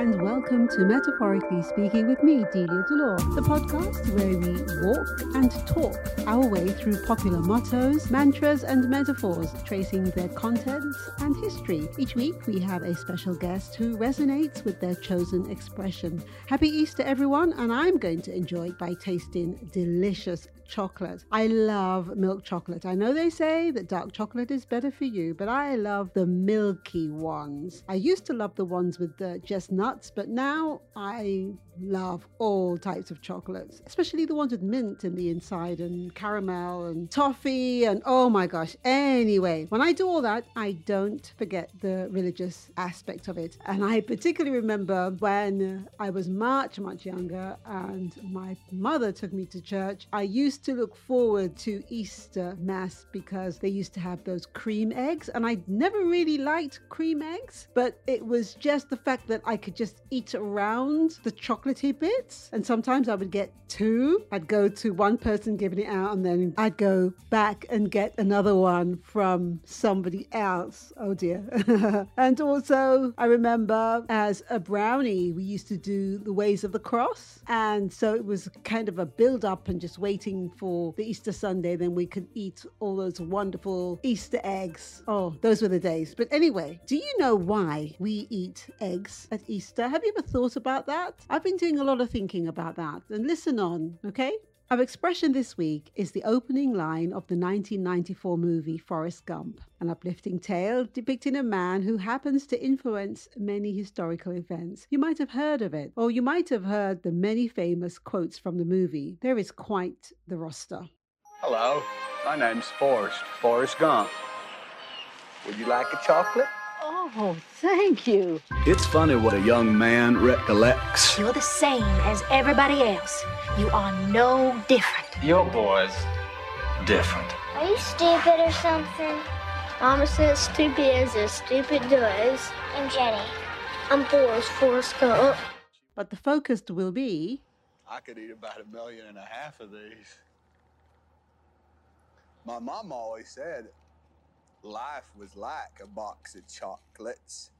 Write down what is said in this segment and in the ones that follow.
and welcome to Metaphorically Speaking with me, Delia Delore, the podcast where we walk and talk our way through popular mottos, mantras, and metaphors, tracing their contents and history. Each week, we have a special guest who resonates with their chosen expression. Happy Easter, everyone, and I'm going to enjoy it by tasting delicious chocolate. I love milk chocolate. I know they say that dark chocolate is better for you, but I love the milky ones. I used to love the ones with the just nuts, but now I love all types of chocolates, especially the ones with mint in the inside and caramel and toffee and oh my gosh. Anyway, when I do all that, I don't forget the religious aspect of it. And I particularly remember when I was much, much younger and my mother took me to church. I used to look forward to Easter Mass because they used to have those cream eggs. And I never really liked cream eggs, but it was just the fact that I could just eat around the chocolate chocolatey bits. And sometimes I would get two. I'd go to one person giving it out, and then I'd go back and get another one from somebody else. Oh dear. and also, I remember as a brownie, we used to do the ways of the cross. And so it was kind of a build up and just waiting for the Easter Sunday. Then we could eat all those wonderful Easter eggs. Oh, those were the days. But anyway, do you know why we eat eggs at Easter? Have you ever thought about that? I've been doing a lot of thinking about that. And listen on, okay? Our expression this week is the opening line of the 1994 movie Forrest Gump, an uplifting tale depicting a man who happens to influence many historical events. You might have heard of it, or you might have heard the many famous quotes from the movie. There is quite the roster. Hello, my name's Forrest, Forrest Gump. Would you like a chocolate? Oh, thank you. It's funny what a young man recollects. You're the same as everybody else. You are no different. Your boy's different. Are you stupid or something? Mama says stupid is as a stupid does. I'm Jenny. I'm four Forrest, Forrest Gump. But the focus will be. I could eat about a million and a half of these. My mom always said life was like a box of chocolates.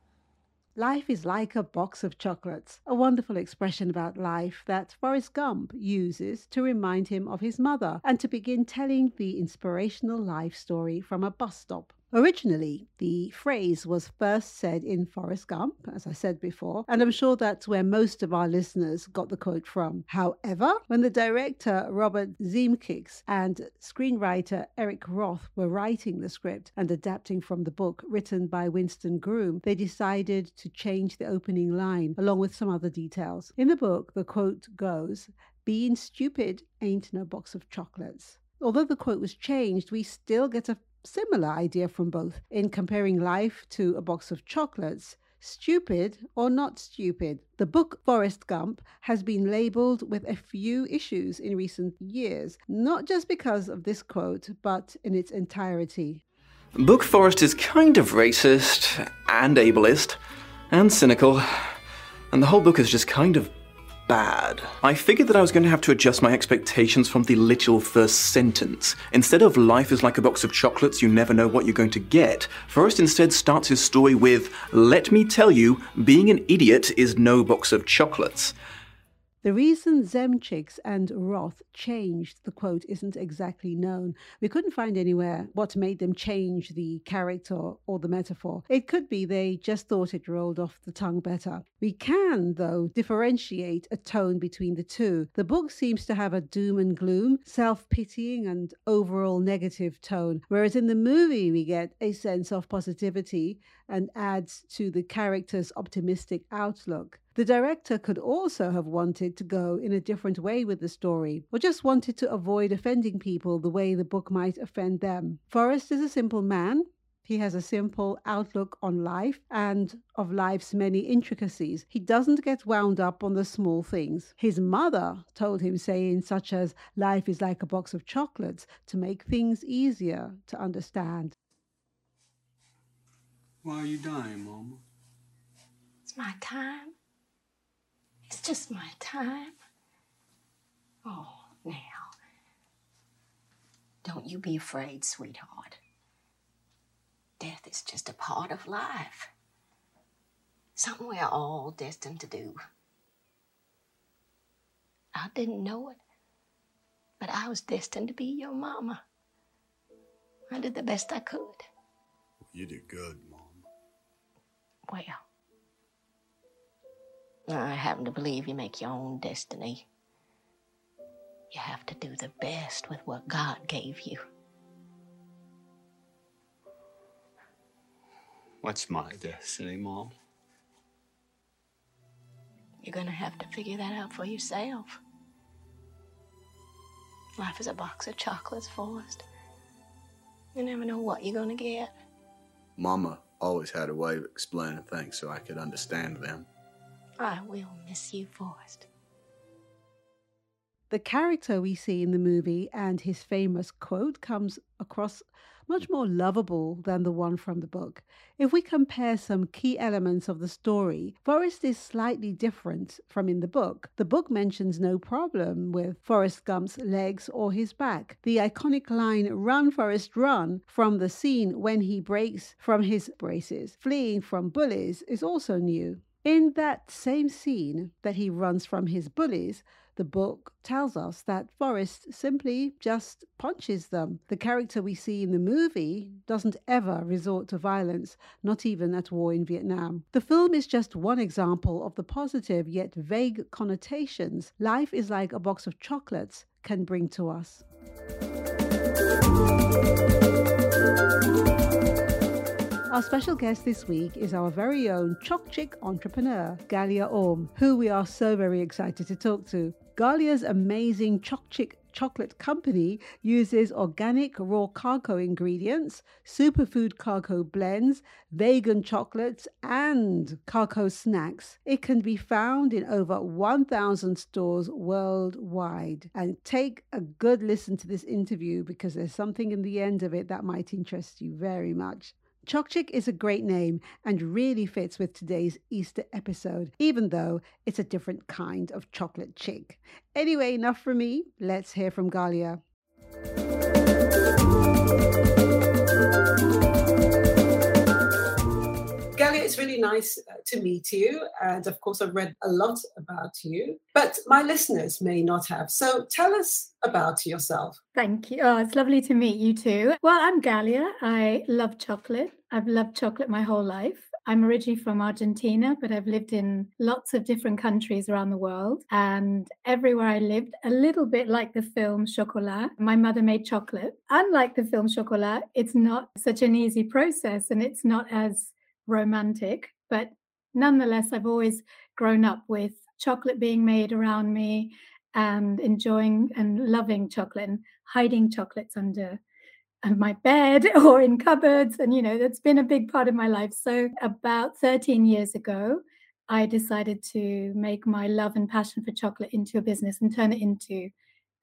Life is like a box of chocolates, a wonderful expression about life that Forrest Gump uses to remind him of his mother and to begin telling the inspirational life story from a bus stop. Originally, the phrase was first said in Forrest Gump, as I said before, and I'm sure that's where most of our listeners got the quote from. However, when the director Robert Zemeckis and screenwriter Eric Roth were writing the script and adapting from the book written by Winston Groom, they decided to change the opening line along with some other details. In the book, the quote goes, Being stupid ain't no box of chocolates. Although the quote was changed, we still get a similar idea from both in comparing life to a box of chocolates. Stupid or not stupid? The book Forrest Gump has been labeled with a few issues in recent years, not just because of this quote, but in its entirety. Book Forrest is kind of racist and ableist and cynical, and the whole book is just kind of bad. I figured that I was going to have to adjust my expectations from the literal first sentence. Instead of life is like a box of chocolates, you never know what you're going to get, Forrest instead starts his story with, let me tell you, being an idiot is no box of chocolates. The reason Zemeckis and Roth changed the quote isn't exactly known. We couldn't find anywhere what made them change the character or the metaphor. It could be they just thought it rolled off the tongue better. We can, though, differentiate a tone between the two. The book seems to have a doom and gloom, self pitying, and overall negative tone, whereas in the movie we get a sense of positivity and adds to the character's optimistic outlook. The director could also have wanted to go in a different way with the story, or just wanted to avoid offending people the way the book might offend them. Forrest is a simple man. He has a simple outlook on life and of life's many intricacies. He doesn't get wound up on the small things. His mother told him sayings such as, Life is like a box of chocolates, to make things easier to understand. Why are you dying, Mama? It's my time. It's just my time. Oh, now. Don't you be afraid, sweetheart. Death is just a part of life. Something we're all destined to do. I didn't know it, but I was destined to be your mama. I did the best I could. You did good, Mom. Well, I happen to believe you make your own destiny. You have to do the best with what God gave you. What's my destiny, Mom? You're gonna have to figure that out for yourself. Life is a box of chocolates, Forrest. You never know what you're gonna get. Mama always had a way of explaining things so I could understand them. I will miss you, Forrest. The character we see in the movie and his famous quote comes across much more lovable than the one from the book. If we compare some key elements of the story, Forrest is slightly different from in the book. The book mentions no problem with Forrest Gump's legs or his back. The iconic line, Run, Forrest, run, from the scene when he breaks from his braces, fleeing from bullies, is also new. In that same scene that he runs from his bullies, the book tells us that Forrest simply just punches them. The character we see in the movie doesn't ever resort to violence, not even at war in Vietnam. The film is just one example of the positive yet vague connotations life is like a box of chocolates can bring to us. Our special guest this week is our very own Choc Chick entrepreneur, Galia Orme, who we are so very excited to talk to. Galia's amazing Choc Chick chocolate company uses organic raw cocoa ingredients, superfood cocoa blends, vegan chocolates, and cocoa snacks. It can be found in over 1,000 stores worldwide. And take a good listen to this interview because there's something in the end of it that might interest you very much. Choc Chick is a great name and really fits with today's Easter episode, even though it's a different kind of chocolate chick. Anyway, enough for me. Let's hear from Galia. Really nice uh, to meet you. And of course, I've read a lot about you, but my listeners may not have. So tell us about yourself. Thank you. Oh, it's lovely to meet you too. Well, I'm Galia. I love chocolate. I've loved chocolate my whole life. I'm originally from Argentina, but I've lived in lots of different countries around the world. And everywhere I lived, a little bit like the film Chocolat, my mother made chocolate. Unlike the film Chocolat, it's not such an easy process and it's not as romantic, but nonetheless, I've always grown up with chocolate being made around me and enjoying and loving chocolate and hiding chocolates under my bed or in cupboards. And, you know, that's been a big part of my life. So, about 13 years ago, I decided to make my love and passion for chocolate into a business and turn it into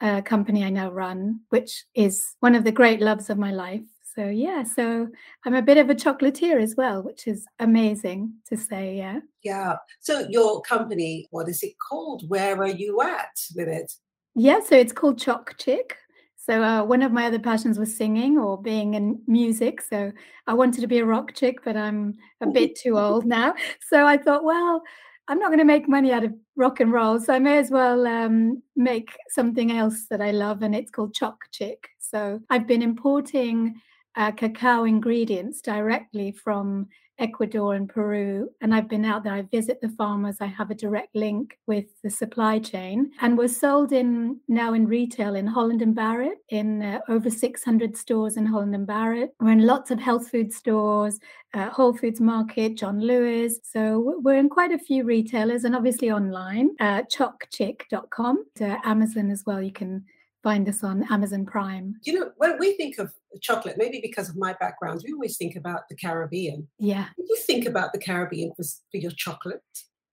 a company I now run, which is one of the great loves of my life. So yeah, so I'm a bit of a chocolatier as well, which is amazing to say. Yeah. Yeah. So your company, what is it called? Where are you at with it? Yeah, so it's called Choc Chick. So uh, one of my other passions was singing or being in music. So I wanted to be a rock chick, but I'm a bit too old now. So I thought, well, I'm not going to make money out of rock and roll, so I may as well um, make something else that I love, and it's called Choc Chick. So I've been importing uh, cacao ingredients directly from Ecuador and Peru. And I've been out there, I visit the farmers, I have a direct link with the supply chain. And we're sold in now in retail in Holland and Barrett, in uh, over 600 stores in Holland and Barrett. We're in lots of health food stores, uh, Whole Foods Market, John Lewis. So we're in quite a few retailers and obviously online, uh, chocchick.com, to Amazon as well. You can find us on Amazon Prime. You know, when we think of chocolate, maybe because of my background, we always think about the Caribbean. Yeah. Do you think about the Caribbean for, for your chocolate?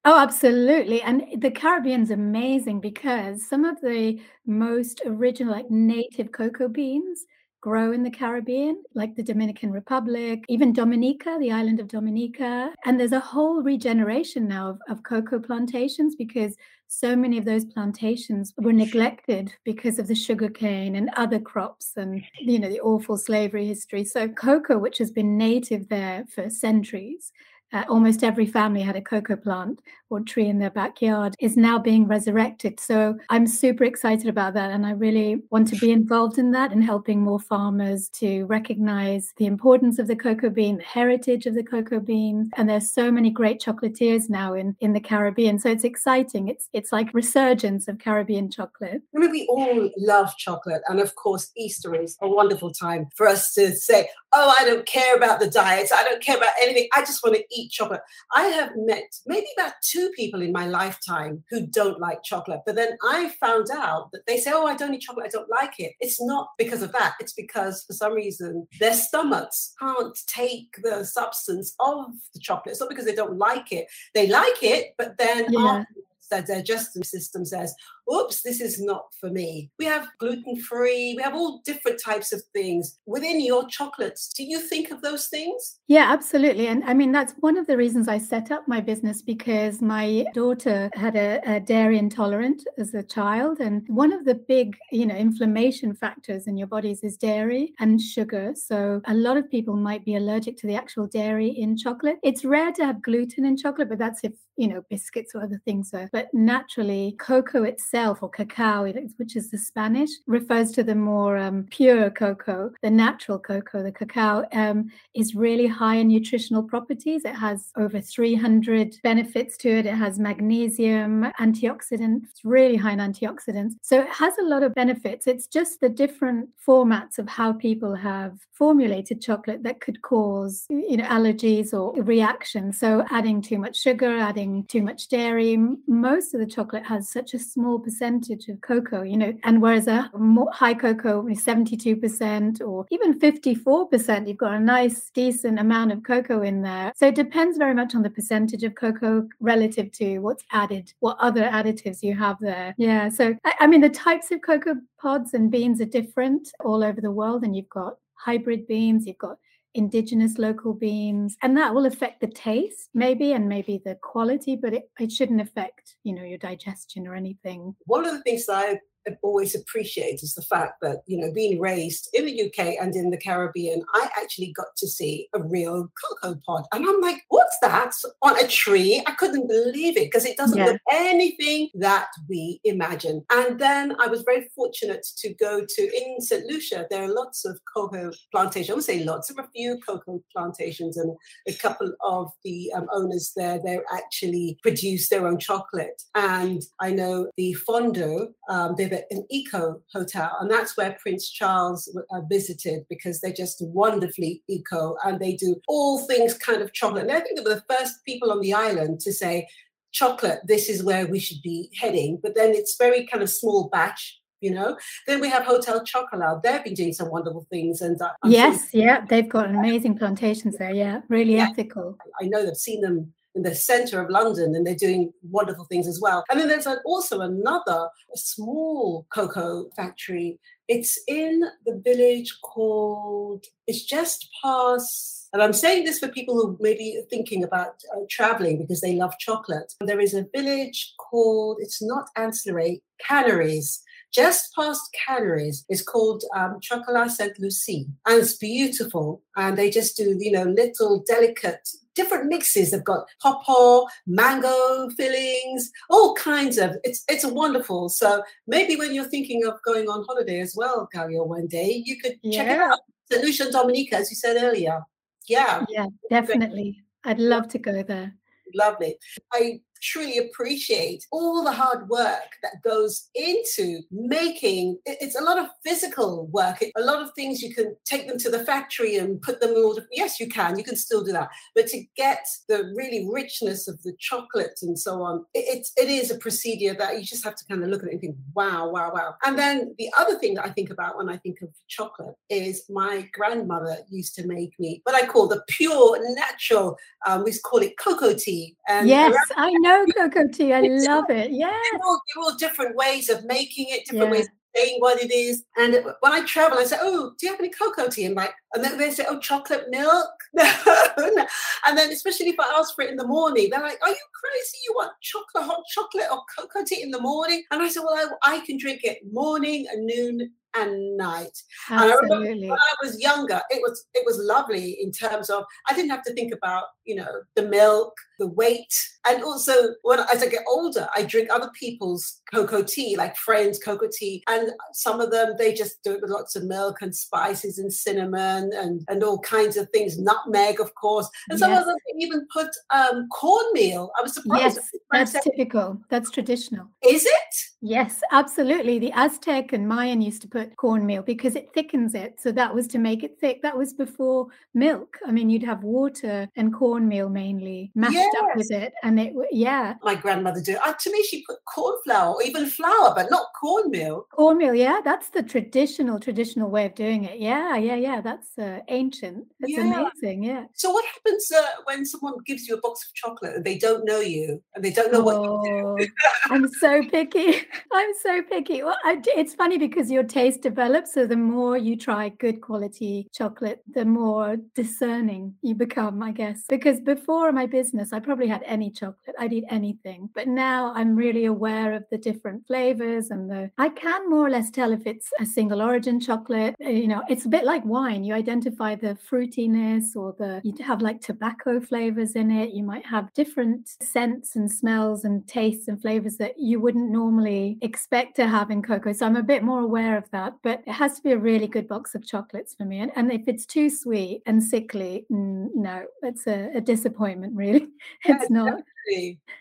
Oh, absolutely. And the Caribbean's amazing because some of the most original, like native cocoa beans, grow in the Caribbean, like the Dominican Republic, even Dominica, the island of Dominica. And there's a whole regeneration now of, of cocoa plantations because so many of those plantations were neglected because of the sugarcane and other crops and you know the awful slavery history. So cocoa which has been native there for centuries uh, almost every family had a cocoa plant or tree in their backyard, is now being resurrected. So I'm super excited about that. And I really want to be involved in that and helping more farmers to recognize the importance of the cocoa bean, the heritage of the cocoa bean. And there's so many great chocolatiers now in, in the Caribbean. So it's exciting. It's it's like resurgence of Caribbean chocolate. I mean, we all love chocolate. And of course, Easter is a wonderful time for us to say, oh, I don't care about the diets. I don't care about anything. I just want to eat chocolate. I have met maybe about two people in my lifetime who don't like chocolate. But then I found out that they say, oh, I don't eat chocolate. I don't like it. It's not because of that. It's because for some reason their stomachs can't take the substance of the chocolate. It's not because they don't like it. They like it, but then yeah. Their digestive system says, oops, this is not for me. We have gluten free, we have all different types of things. Within your chocolates, do you think of those things? Yeah, absolutely. And I mean, that's one of the reasons I set up my business because my daughter had a, a dairy intolerant as a child. And one of the big, you know, inflammation factors in your bodies is dairy and sugar. So a lot of people might be allergic to the actual dairy in chocolate. It's rare to have gluten in chocolate, but that's if, you know, biscuits or other things. But naturally, cocoa itself itself, or cacao, which is the Spanish, refers to the more um, pure cocoa, the natural cocoa. The cacao um, is really high in nutritional properties. It has over 300 benefits to it. It has magnesium, antioxidants, really high in antioxidants. So it has a lot of benefits. It's just the different formats of how people have formulated chocolate that could cause you know allergies or reactions so adding too much sugar adding too much dairy most of the chocolate has such a small percentage of cocoa you know and whereas a high cocoa is 72% or even 54% you've got a nice decent amount of cocoa in there. So it depends very much on the percentage of cocoa relative to what's added what other additives you have there. Yeah so I, I mean the types of cocoa pods and beans are different all over the world and you've got hybrid beans, you've got indigenous local beans, and that will affect the taste, maybe, and maybe the quality, but it, it shouldn't affect, you know, your digestion or anything. One of the things I always appreciate is the fact that you know being raised in the UK and in the Caribbean, I actually got to see a real cocoa pod, and I'm like, what's that on a tree? I couldn't believe it because it doesn't yeah. look anything that we imagine. And then I was very fortunate to go to in St Lucia. There are lots of cocoa plantations. I would say lots, of a few cocoa plantations, and a couple of the um, owners there they actually produce their own chocolate. And I know the Fond Doux, um, an eco hotel, and that's where Prince Charles uh, visited because they're just wonderfully eco and they do all things kind of chocolate. And I think they were the first people on the island to say, chocolate, this is where we should be heading. But then it's very kind of small batch you know. Then we have Hotel Chocolat. They've been doing some wonderful things. And uh, yes, yeah, they've got amazing plantations there. Yeah, really yeah, ethical. I know they've seen them in the center of London, and they're doing wonderful things as well. And then there's also another small cocoa factory. It's in the village called, it's just past, and I'm saying this for people who may be thinking about uh, traveling because they love chocolate. There is a village called, it's not Anse La Raye, Canaries just past Canaries is called um, Chocolat Saint Lucie, and it's beautiful. And they just do, you know, little delicate different mixes. They've got pawpaw, mango fillings, all kinds of. It's it's wonderful. So maybe when you're thinking of going on holiday as well, Galia, one day you could yeah. check it out. St. Lucia Dominica, as you said earlier. Yeah. Yeah, definitely. I'd love to go there. Lovely. I truly appreciate all the hard work that goes into making it's a lot of physical work. A lot of things you can take them to the factory and put them all yes you can you can still do that. But to get the really richness of the chocolate and so on it, it is a procedure that you just have to kind of look at it and think wow wow wow. And then the other thing that i think about when i think of chocolate is my grandmother used to make me what i call the pure natural um, we call it cocoa tea. And yes i know know cocoa tea. I love it. Yeah. They're all, they're all, different ways of making it, different yeah. ways of saying what it is. And when I travel, I say, "Oh, do you have any cocoa tea?" And like, and then they say, "Oh, chocolate milk." and then, especially if I ask for it in the morning, they're like, "Are you crazy? You want chocolate, hot chocolate, or cocoa tea in the morning?" And I said, "Well, I, I can drink it morning, and noon, and night. Absolutely. And I when I was younger, it was it was lovely in terms of I didn't have to think about you know the milk, the weight, and also when as I get older, I drink other people's cocoa tea, like friends' cocoa tea, and some of them they just do it with lots of milk and spices and cinnamon and and all kinds of things, nutmeg, of course, and some yes. of them even put um, cornmeal. I was surprised. Yes, that's typical. That's traditional. Is it? Yes, absolutely. The Aztec and Mayan used to put cornmeal because it thickens it. So that was to make it thick. That was before milk. I mean, you'd have water and cornmeal mainly mashed yes. up with it, and it yeah. My grandmother did. Uh, to me, she put corn flour or even flour, but not cornmeal. Cornmeal, yeah, that's the traditional traditional way of doing it. Yeah, yeah, yeah. That's uh, ancient. That's yeah. amazing. Yeah. So what happens uh, when someone gives you a box of chocolate and they don't know you and they don't know oh, what you do? I'm so picky. I'm so picky. Well, I, it's funny because your taste develops. So the more you try good quality chocolate, the more discerning you become, I guess. Because before my business, I probably had any chocolate. I'd eat anything. But now I'm really aware of the different flavors and the. I can more or less tell if it's a single origin chocolate. Uh, you know, it's a bit like wine. You identify the fruitiness or the. You have like tobacco flavors in it. You might have different scents and smells and tastes and flavors that you wouldn't normally expect to have in cocoa. So I'm a bit more aware of that. But it has to be a really good box of chocolates for me. And, and if it's too sweet and sickly, no, it's a, a disappointment, really. It's yeah, not.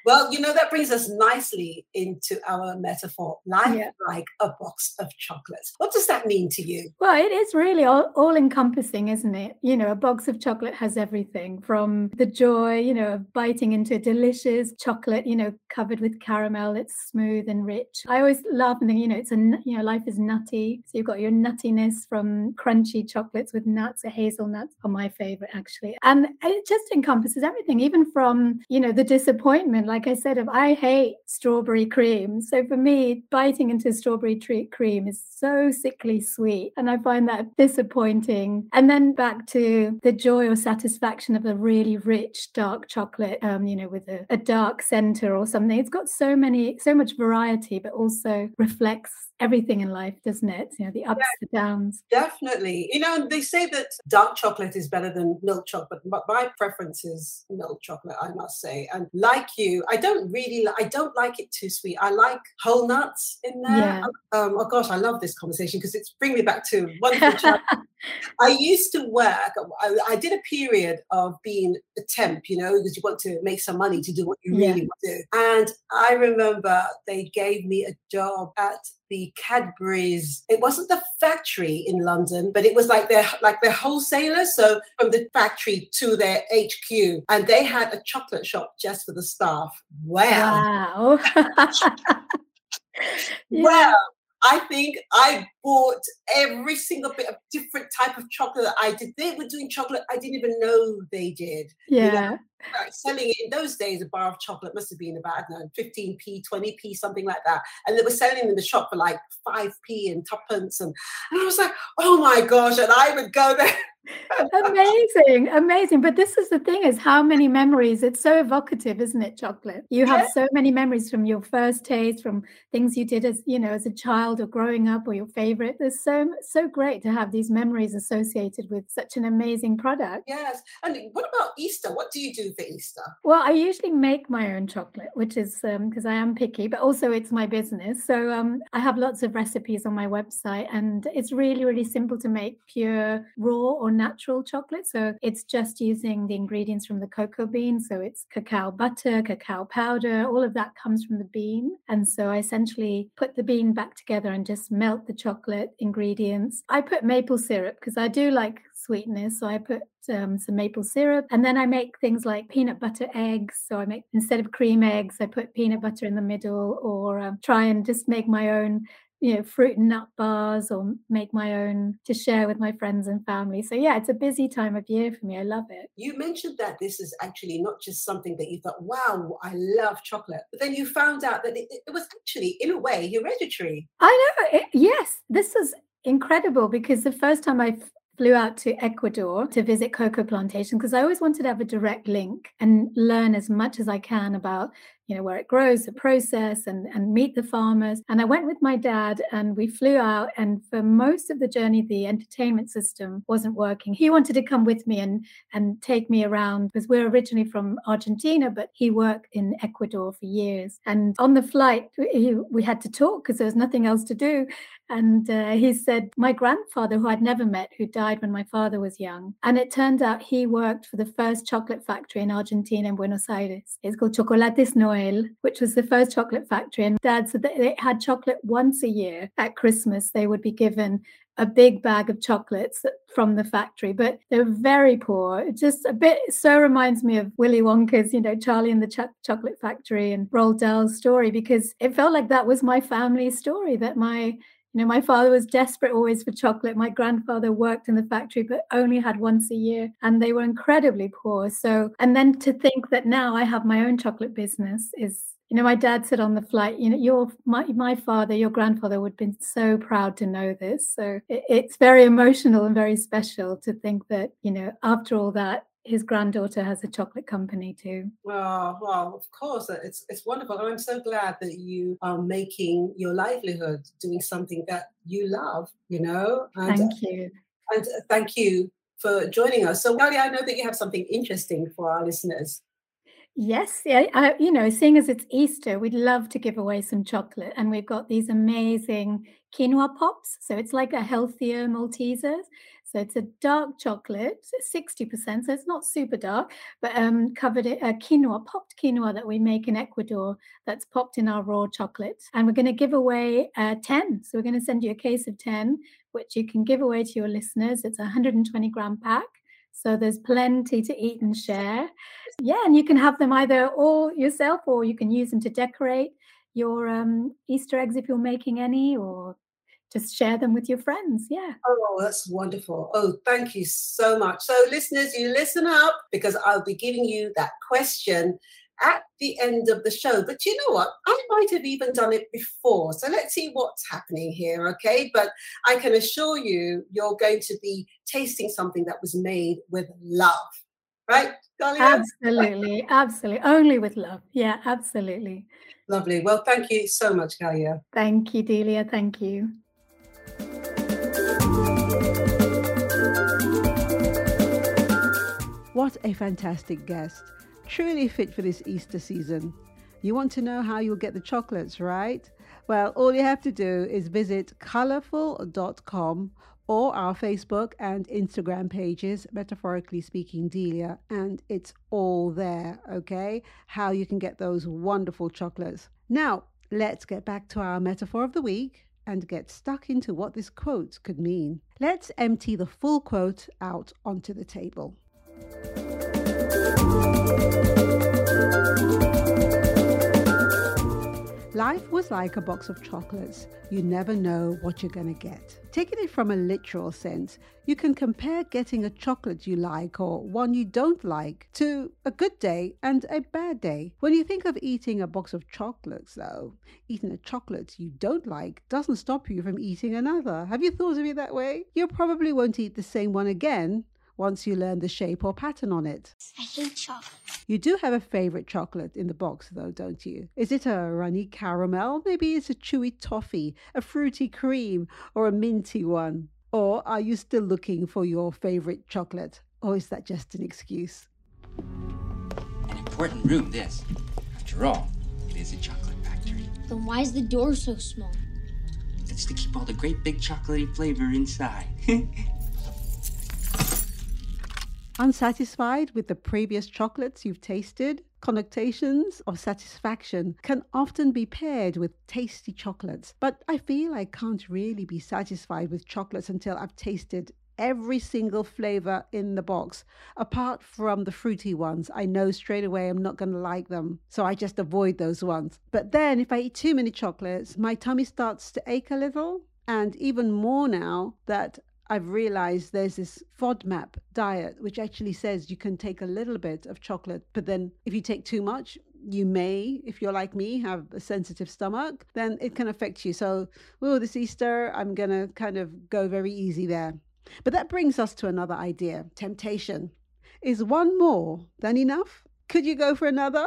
Well, you know, that brings us nicely into our metaphor life yeah. like a box of chocolates. What does that mean to you? Well, it is really all, all encompassing, isn't it? You know, a box of chocolate has everything from the joy, you know, of biting into a delicious chocolate, you know, covered with caramel. It's smooth and rich. I always laugh and think, you know, it's a, you know, life is nutty. So you've got your nuttiness from crunchy chocolates with nuts, hazelnuts are my favorite actually. And it just encompasses everything, even from, you know, the disappointment disappointment. Like I said, if I hate strawberry cream. So for me, biting into strawberry treat cream is so sickly sweet. And I find that disappointing. And then back to the joy or satisfaction of a really rich dark chocolate, um, you know, with a, a dark center or something. It's got so many, so much variety, but also reflects everything in life, doesn't it? You know, the ups, yeah, the downs. Definitely. You know, they say that dark chocolate is better than milk chocolate, but my preference is milk chocolate, I must say. And like you, I don't really, I don't like it too sweet. I like whole nuts in there. Yeah. Um, oh gosh, I love this conversation because it's bringing me back to one I used to work, I, I, did a period of being a temp, you know, because you want to make some money to do what you really yeah. want to do. And I remember they gave me a job at the Cadbury's. It wasn't the factory in London, but it was like their like their wholesalers. So from the factory to their HQ, and they had a chocolate shop just for the staff. Wow! Wow! yeah. Wow! I think I bought every single bit of different type of chocolate I did. They were doing chocolate I didn't even know they did. Yeah. You know, selling it in those days, a bar of chocolate must have been about, I don't know, 15p, 20p, something like that. And they were selling in the shop for like 5p and tuppence. And, and I was like, oh my gosh. And I would go there amazing amazing but this is the thing is how many memories it's so evocative isn't it chocolate you have so many memories from your first taste from things you did as you know as a child or growing up or your favorite it's so so great to have these memories associated with such an amazing product yes and what about easter what do you do for easter well i usually make my own chocolate which is because um, i am picky but also it's my business so um, i have lots of recipes on my website and it's really really simple to make pure raw or natural chocolate. So it's just using the ingredients from the cocoa bean. So it's cacao butter, cacao powder, all of that comes from the bean. And so I essentially put the bean back together and just melt the chocolate ingredients. I put maple syrup because I do like sweetness. So I put um, some maple syrup. And then I make things like peanut butter eggs. So I make, instead of cream eggs, I put peanut butter in the middle or um, try and just make my own you know fruit and nut bars or make my own to share with my friends and family so yeah it's a busy time of year for me i love it you mentioned that this is actually not just something that you thought wow i love chocolate but then you found out that it, it was actually in a way hereditary i know it, yes this is incredible because the first time i flew out to Ecuador to visit cocoa plantation because I always wanted to have a direct link and learn as much as I can about you know, where it grows, the process, and and meet the farmers. And I went with my dad, and we flew out. And for most of the journey, the entertainment system wasn't working. He wanted to come with me and and take me around because we're originally from Argentina, but he worked in Ecuador for years. And on the flight, we had to talk because there was nothing else to do. And uh, he said, My grandfather, who I'd never met, who died when my father was young. And it turned out he worked for the first chocolate factory in Argentina, in Buenos Aires. It's called Chocolates Noel, which was the first chocolate factory. And dad said that they had chocolate once a year at Christmas. They would be given a big bag of chocolates from the factory, but they were very poor. It just a bit so reminds me of Willy Wonka's, you know, Charlie and the Ch- Chocolate Factory and Roald Dahl's story because it felt like that was my family story that my you know, my father was desperate always for chocolate. My grandfather worked in the factory, but only had once a year, and they were incredibly poor. So, and then to think that now I have my own chocolate business is you know, my dad said on the flight, you know, your my my father, your grandfather would have been so proud to know this. So it, it's very emotional and very special to think that, you know, after all that, his granddaughter has a chocolate company too. Oh, well, of course, uh, it's it's wonderful. I'm so glad that you are making your livelihood doing something that you love. You know, and, thank you, and uh, thank you for joining us. So, Galia, I know that you have something interesting for our listeners. Yes, yeah, I, you know, seeing as it's Easter, we'd love to give away some chocolate, and we've got these amazing quinoa pops. So it's like a healthier Maltesers. So it's a dark chocolate, 60%. So it's not super dark, but um, covered it, uh, quinoa, popped quinoa that we make in Ecuador that's popped in our raw chocolate. And we're going to give away uh, 10. So we're going to send you a case of 10, which you can give away to your listeners. It's a 120 gram pack. So there's plenty to eat and share. Yeah, and you can have them either all yourself or you can use them to decorate your um, Easter eggs if you're making any, or just share them with your friends. Yeah. Oh, that's wonderful. Oh, thank you so much. So, listeners, you listen up because I'll be giving you that question at the end of the show. But you know what? I might have even done it before. So let's see what's happening here, okay? But I can assure you, you're going to be tasting something that was made with love, right? Absolutely, absolutely. Only with love. Yeah, absolutely. Lovely. Well, thank you so much, Galia. Thank you, Delia. Thank you. What a fantastic guest. Truly fit for this Easter season. You want to know how you'll get the chocolates, right? Well, all you have to do is visit colorful.com or our Facebook and Instagram pages, metaphorically speaking, Delia, and it's all there, okay? How you can get those wonderful chocolates. Now, let's get back to our metaphor of the week and get stuck into what this quote could mean. Let's empty the full quote out onto the table. Life was like a box of chocolates. You never know what you're going to get. Taking it from a literal sense, you can compare getting a chocolate you like or one you don't like to a good day and a bad day. When you think of eating a box of chocolates, though, eating a chocolate you don't like doesn't stop you from eating another. Have you thought of it that way? You probably won't eat the same one again once you learn the shape or pattern on it. I hate chocolate. You do have a favorite chocolate in the box, though, don't you? Is it a runny caramel? Maybe it's a chewy toffee, a fruity cream, or a minty one? Or are you still looking for your favorite chocolate? Or is that just an excuse? An important room, this. After all, it is a chocolate factory. Then why is the door so small? That's to keep all the great big chocolatey flavor inside. Unsatisfied with the previous chocolates you've tasted? Connotations of satisfaction can often be paired with tasty chocolates, but I feel I can't really be satisfied with chocolates until I've tasted every single flavor in the box, apart from the fruity ones. I know straight away I'm not going to like them, so I just avoid those ones. But then if I eat too many chocolates, my tummy starts to ache a little. And even more now that I've realized there's this FODMAP diet, which actually says you can take a little bit of chocolate, but then if you take too much, you may, if you're like me, have a sensitive stomach, then it can affect you. So, oh, this Easter, I'm going to kind of go very easy there. But that brings us to another idea temptation. Is one more than enough? Could you go for another?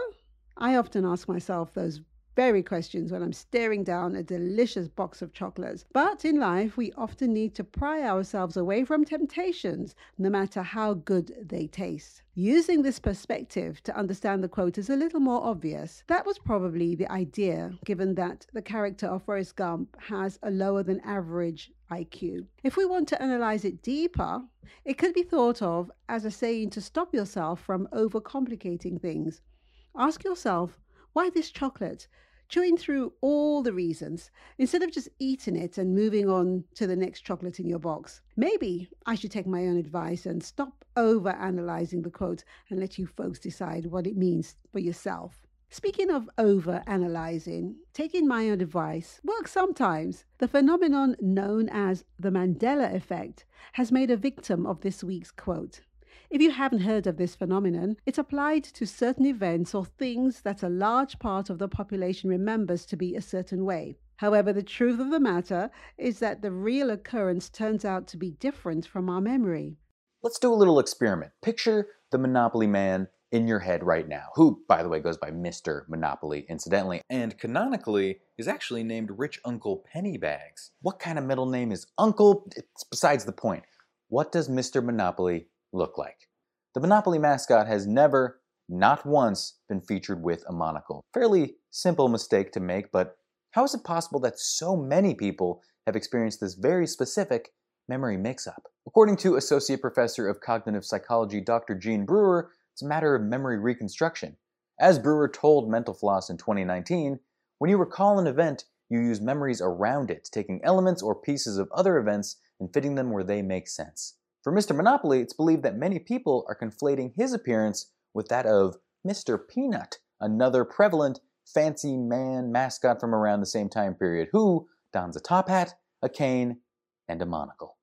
I often ask myself those very questions when I'm staring down a delicious box of chocolates. But in life, we often need to pry ourselves away from temptations, no matter how good they taste. Using this perspective to understand the quote is a little more obvious. That was probably the idea, given that the character of Forrest Gump has a lower than average IQ. If we want to analyze it deeper, it could be thought of as a saying to stop yourself from overcomplicating things. Ask yourself, why this chocolate? Chewing through all the reasons instead of just eating it and moving on to the next chocolate in your box. Maybe I should take my own advice and stop over analyzing the quote and let you folks decide what it means for yourself. Speaking of over analyzing, taking my own advice works sometimes. The phenomenon known as the Mandela effect has made a victim of this week's quote. If you haven't heard of this phenomenon, it's applied to certain events or things that a large part of the population remembers to be a certain way. However, the truth of the matter is that the real occurrence turns out to be different from our memory. Let's do a little experiment. Picture the Monopoly man in your head right now, who, by the way, goes by Mr. Monopoly, incidentally, and canonically is actually named Rich Uncle Pennybags. What kind of middle name is Uncle? It's besides the point. What does Mr. Monopoly look like. The Monopoly mascot has never, not once, been featured with a monocle. Fairly simple mistake to make, but how is it possible that so many people have experienced this very specific memory mix-up? According to Associate Professor of Cognitive Psychology Dr. Gene Brewer, it's a matter of memory reconstruction. As Brewer told Mental Floss in 2019, when you recall an event, you use memories around it, taking elements or pieces of other events and fitting them where they make sense. For Mr. Monopoly, it's believed that many people are conflating his appearance with that of Mr. Peanut, another prevalent fancy man mascot from around the same time period, who dons a top hat, a cane, and a monocle.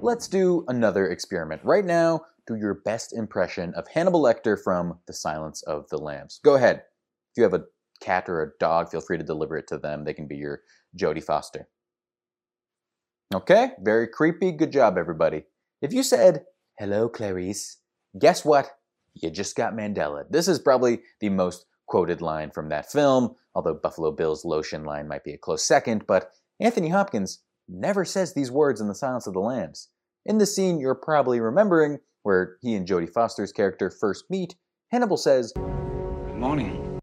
Let's do another experiment. Right now, do your best impression of Hannibal Lecter from The Silence of the Lambs. Go ahead. If you have a cat or a dog, feel free to deliver it to them. They can be your Jodie Foster. Okay, very creepy. Good job, everybody. If you said, hello, Clarice, guess what? You just got Mandela. This is probably the most quoted line from that film, although Buffalo Bill's lotion line might be a close second, but Anthony Hopkins never says these words in The Silence of the Lambs. In the scene you're probably remembering, where he and Jodie Foster's character first meet, Hannibal says, Good morning.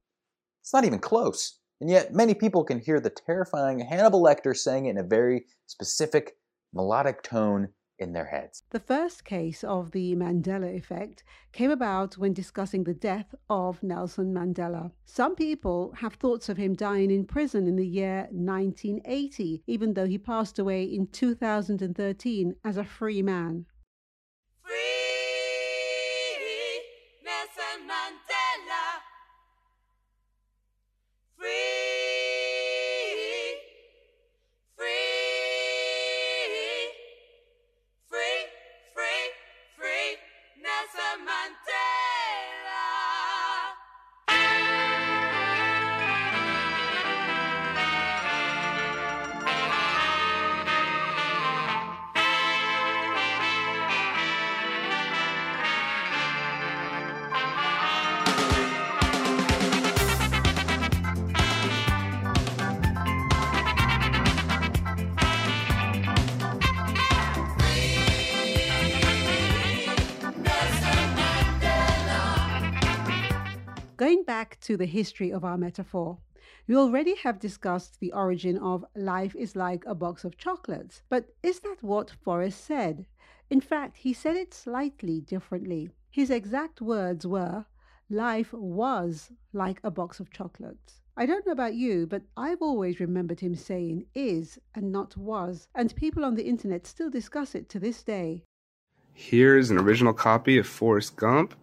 It's not even close. And yet, many people can hear the terrifying Hannibal Lecter saying it in a very specific, melodic tone in their heads. The first case of the Mandela effect came about when discussing the death of Nelson Mandela. Some people have thoughts of him dying in prison in the year 1980, even though he passed away in 2013 as a free man. Going to the history of our metaphor, we already have discussed the origin of life is like a box of chocolates. But is that what Forrest said? In fact, he said it slightly differently. His exact words were, Life was like a box of chocolates. I don't know about you, but I've always remembered him saying is and not was, and people on the internet still discuss it to this day. Here's an original copy of Forrest Gump.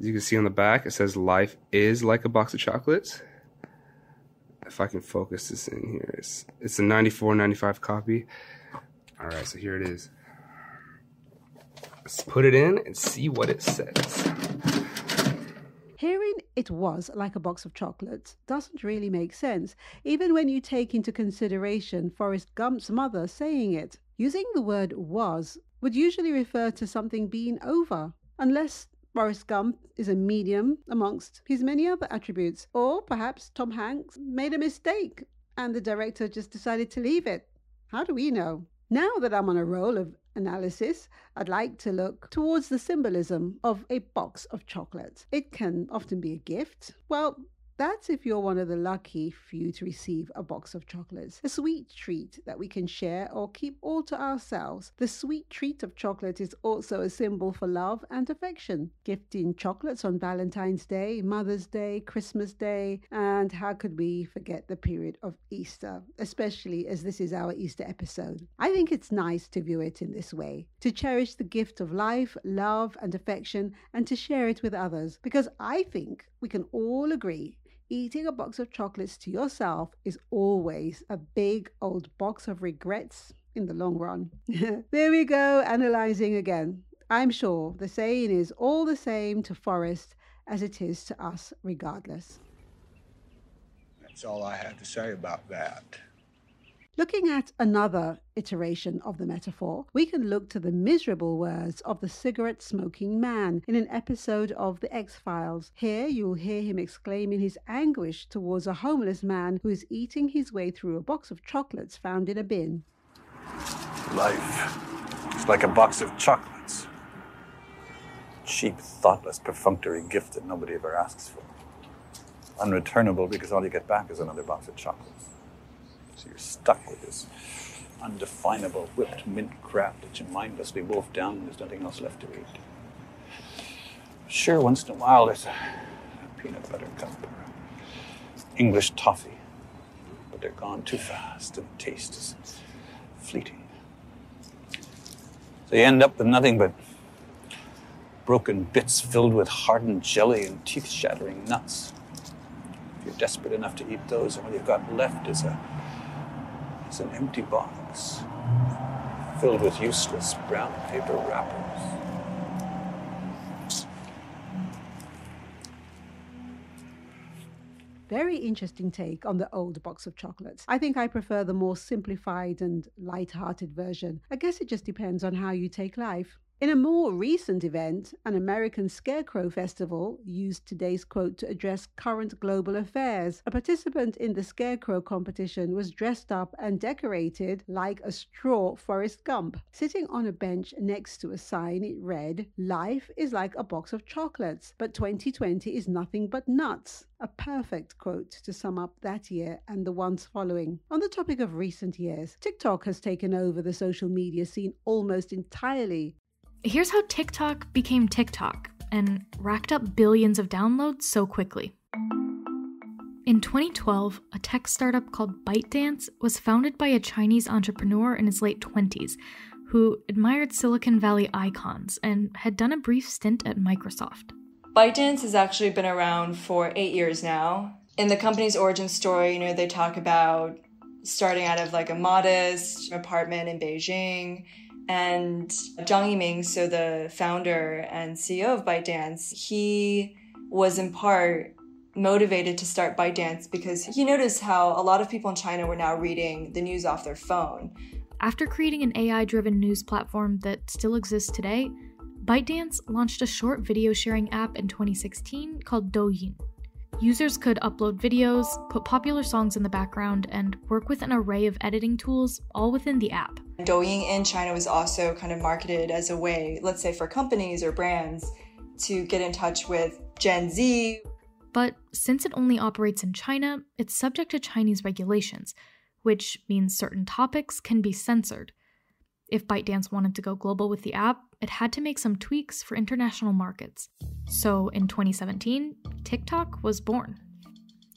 As you can see on the back, it says life is like a box of chocolates. If I can focus this in here, it's, it's a 94, 95 copy. All right, so here it is. Let's put it in and see what it says. Hearing it was like a box of chocolates doesn't really make sense, even when you take into consideration Forrest Gump's mother saying it. Using the word was would usually refer to something being over, unless Forrest Gump is a medium amongst his many other attributes. Or perhaps Tom Hanks made a mistake and the director just decided to leave it. How do we know? Now that I'm on a roll of analysis, I'd like to look towards the symbolism of a box of chocolates. It can often be a gift. Well, that's if you're one of the lucky few to receive a box of chocolates, a sweet treat that we can share or keep all to ourselves. The sweet treat of chocolate is also a symbol for love and affection. Gifting chocolates on Valentine's Day, Mother's Day, Christmas Day, and how could we forget the period of Easter, especially as this is our Easter episode. I think it's nice to view it in this way, to cherish the gift of life, love, and affection, and to share it with others, because I think we can all agree eating a box of chocolates to yourself is always a big old box of regrets in the long run. there we go, analyzing again. I'm sure the saying is all the same to Forrest as it is to us, regardless. That's all I have to say about that. Looking at another iteration of the metaphor, we can look to the miserable words of the cigarette smoking man in an episode of The X Files. Here you will hear him exclaiming his anguish towards a homeless man who is eating his way through a box of chocolates found in a bin. Life is like a box of chocolates. Cheap, thoughtless, perfunctory gift that nobody ever asks for. Unreturnable because all you get back is another box of chocolates. So you're stuck with this undefinable whipped mint crap that you mindlessly wolf down when there's nothing else left to eat. Sure, once in a while there's a, a peanut butter cup or English toffee, but they're gone too fast and the taste is fleeting. So you end up with nothing but broken bits filled with hardened jelly and teeth shattering nuts. If you're desperate enough to eat those, all you've got left is a it's an empty box filled with useless brown paper wrappers. Very interesting take on the old box of chocolates. I think I prefer the more simplified and light-hearted version. I guess it just depends on how you take life. In a more recent event, an American Scarecrow Festival used today's quote to address current global affairs. A participant in the Scarecrow competition was dressed up and decorated like a straw Forrest Gump. Sitting on a bench next to a sign, it read, Life is like a box of chocolates, but 2020 is nothing but nuts. A perfect quote to sum up that year and the ones following. On the topic of recent years, TikTok has taken over the social media scene almost entirely. Here's how TikTok became TikTok and racked up billions of downloads so quickly. In 2012, a tech startup called ByteDance was founded by a Chinese entrepreneur in his late 20s who admired Silicon Valley icons and had done a brief stint at Microsoft. ByteDance has actually been around for eight years now. In the company's origin story, you know, they talk about starting out of like a modest apartment in Beijing and Zhang Yiming, so the founder and CEO of ByteDance, he was in part motivated to start ByteDance because he noticed how a lot of people in China were now reading the news off their phone. After creating an AI driven news platform that still exists today, ByteDance launched a short video sharing app in 2016 called Douyin. Users could upload videos, put popular songs in the background, and work with an array of editing tools all within the app. Douyin in China was also kind of marketed as a way, let's say for companies or brands, to get in touch with Gen Z. But since it only operates in China, it's subject to Chinese regulations, which means certain topics can be censored. If ByteDance wanted to go global with the app, it had to make some tweaks for international markets. So in 2017, TikTok was born.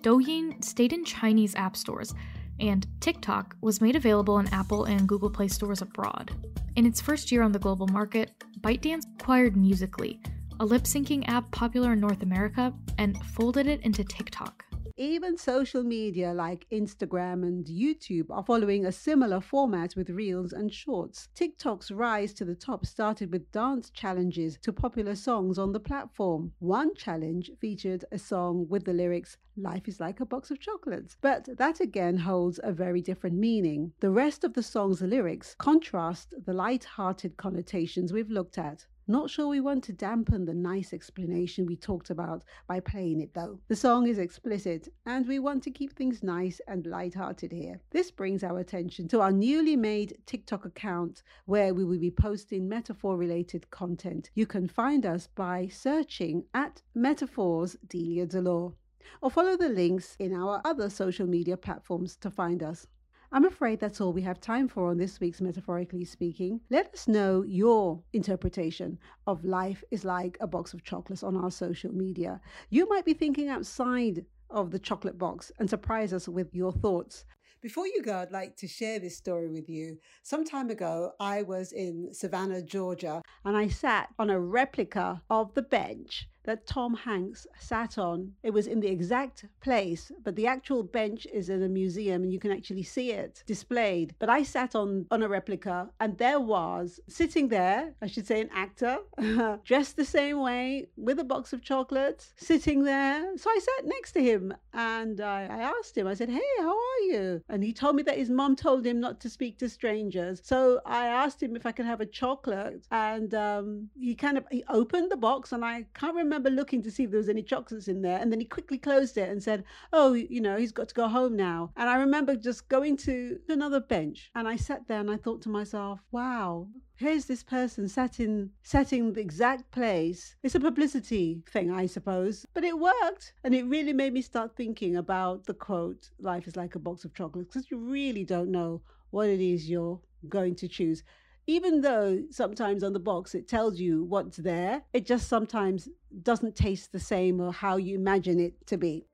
Douyin stayed in Chinese app stores, and TikTok was made available in Apple and Google Play stores abroad. In its first year on the global market, ByteDance acquired Musical.ly, a lip syncing app popular in North America, and folded it into TikTok. Even social media like Instagram and YouTube are following a similar format with Reels and Shorts. TikTok's rise to the top started with dance challenges to popular songs on the platform. One challenge featured a song with the lyrics, Life is like a box of chocolates, but that again holds a very different meaning. The rest of the song's lyrics contrast the light hearted connotations we've looked at. Not sure we want to dampen the nice explanation we talked about by playing it though. The song is explicit and we want to keep things nice and light-hearted here. This brings our attention to our newly made TikTok account where we will be posting metaphor related content. You can find us by searching at Metaphors Delia Delore or follow the links in our other social media platforms to find us. I'm afraid that's all we have time for on this week's Metaphorically Speaking. Let us know your interpretation of life is like a box of chocolates on our social media. You might be thinking outside of the chocolate box and surprise us with your thoughts. Before you go, I'd like to share this story with you. Some time ago, I was in Savannah, Georgia, and I sat on a replica of the bench that Tom Hanks sat on. It was in the exact place, but the actual bench is in a museum and you can actually see it displayed. But I sat on, on a replica and there was sitting there, I should say, an actor dressed the same way with a box of chocolates sitting there. So I sat next to him and I, I asked him, I said, Hey, how are you? And he told me that his mom told him not to speak to strangers. So I asked him if I could have a chocolate and um, he kind of he opened the box and I can't remember remember looking to see if there was any chocolates in there, and then he quickly closed it and said, "Oh, you know, he's got to go home now." And I remember just going to another bench, and I sat there and I thought to myself, "Wow, here's this person sat in sat in the exact place. It's a publicity thing, I suppose, but it worked, and it really made me start thinking about the quote, "Life is like a box of chocolates," because you really don't know what it is you're going to choose even though sometimes on the box it tells you what's there, it just sometimes doesn't taste the same or how you imagine it to be.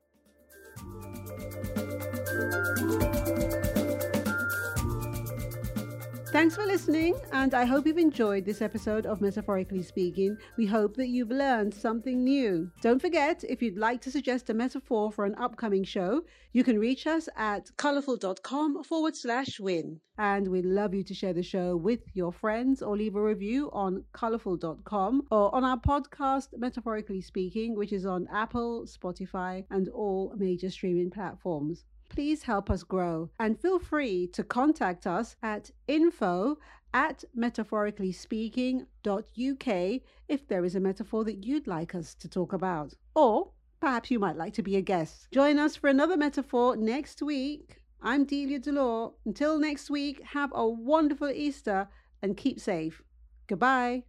Thanks for listening, and I hope you've enjoyed this episode of Metaphorically Speaking. We hope that you've learned something new. Don't forget, if you'd like to suggest a metaphor for an upcoming show, you can reach us at colourful.com forward slash win. And we'd love you to share the show with your friends or leave a review on colourful.com or on our podcast, Metaphorically Speaking, which is on Apple, Spotify, and all major streaming platforms please help us grow. And feel free to contact us at info at metaphoricallyspeaking.uk if there is a metaphor that you'd like us to talk about. Or perhaps you might like to be a guest. Join us for another metaphor next week. I'm Delia Delore. Until next week, have a wonderful Easter and keep safe. Goodbye.